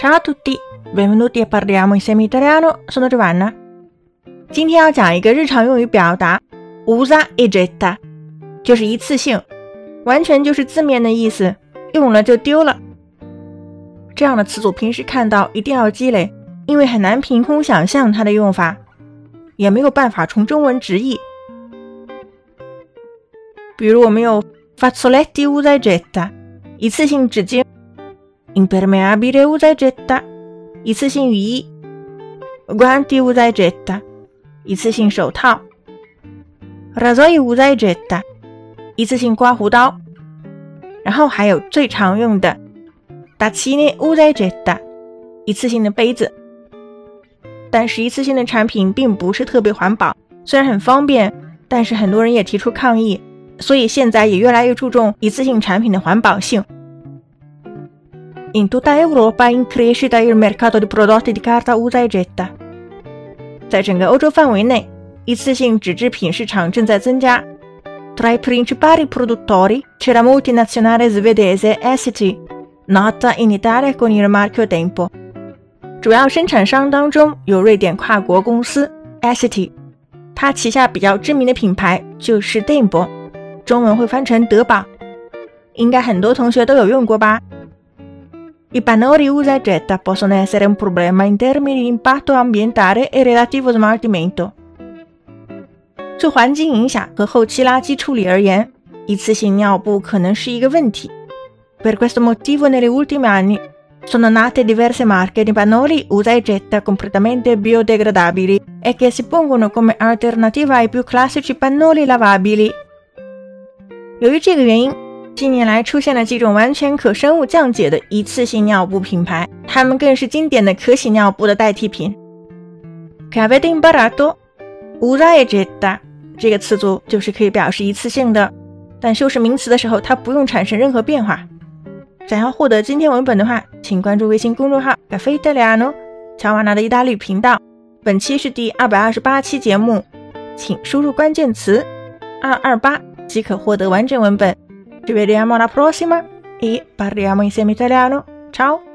Ciao a tutti, benvenuti a parliamo insieme italiano. Sono Gianna.。今天要讲一个日常用语表达，usa e getta，就是一次性，完全就是字面的意思，用了就丢了。这样的词组平时看到一定要积累，因为很难凭空想象它的用法，也没有办法从中文直译。比如我们有 fazzoletti usa e getta，一次性纸巾；impermeabile usa e getta，一次性雨衣；guanti usa e getta，一次性手套；rasoi usa e getta，一次性刮胡刀。然后还有最常用的 tazzine usa e getta，一次性的杯子。但是一次性的产品并不是特别环保，虽然很方便，但是很多人也提出抗议。所以现在也越来越注重一次性产品的环保性。In tutta Europa in crescita il mercato di prodotti di carta usa e getta。在整个欧洲范围内，一次性纸制品市场正在增加。Tra i principali produttori c'è la multinazionale svedese Essity, nota in Italia con il marchio Tempo。主要生产商当中有瑞典跨国公司 Essity，它旗下比较知名的品牌就是 Tempo。中文会翻成德宝，应该很多同学都有用过吧 ？I pannoli usa e getta possono essere un problema in termini di impatto ambientale e relativo smaltimento。就环境影响和后期垃圾处理而言，一次性尿布可能是一个问题。Per questo motivo negli ultimi anni sono nate diverse marche di pannoli usa e getta completamente biodegradabili e che si pongono come alternativa ai più classici pannoli lavabili。由于这个原因， 近年来出现了几种完全可生物降解的一次性尿布品牌，它们更是经典的可洗尿布的代替品。Cavete imparato usa e getta 这个词组就是可以表示一次性的，但修饰名词的时候它不用产生任何变化。想要获得今天文本的话，请关注微信公众号 Cafe Italiano 乔瓦纳的意大利频道。本期是第二百二十八期节目，请输入关键词二二八。即可获得完整文本。Ci vediamo alla prossima e parliamo insieme italiano. Ciao!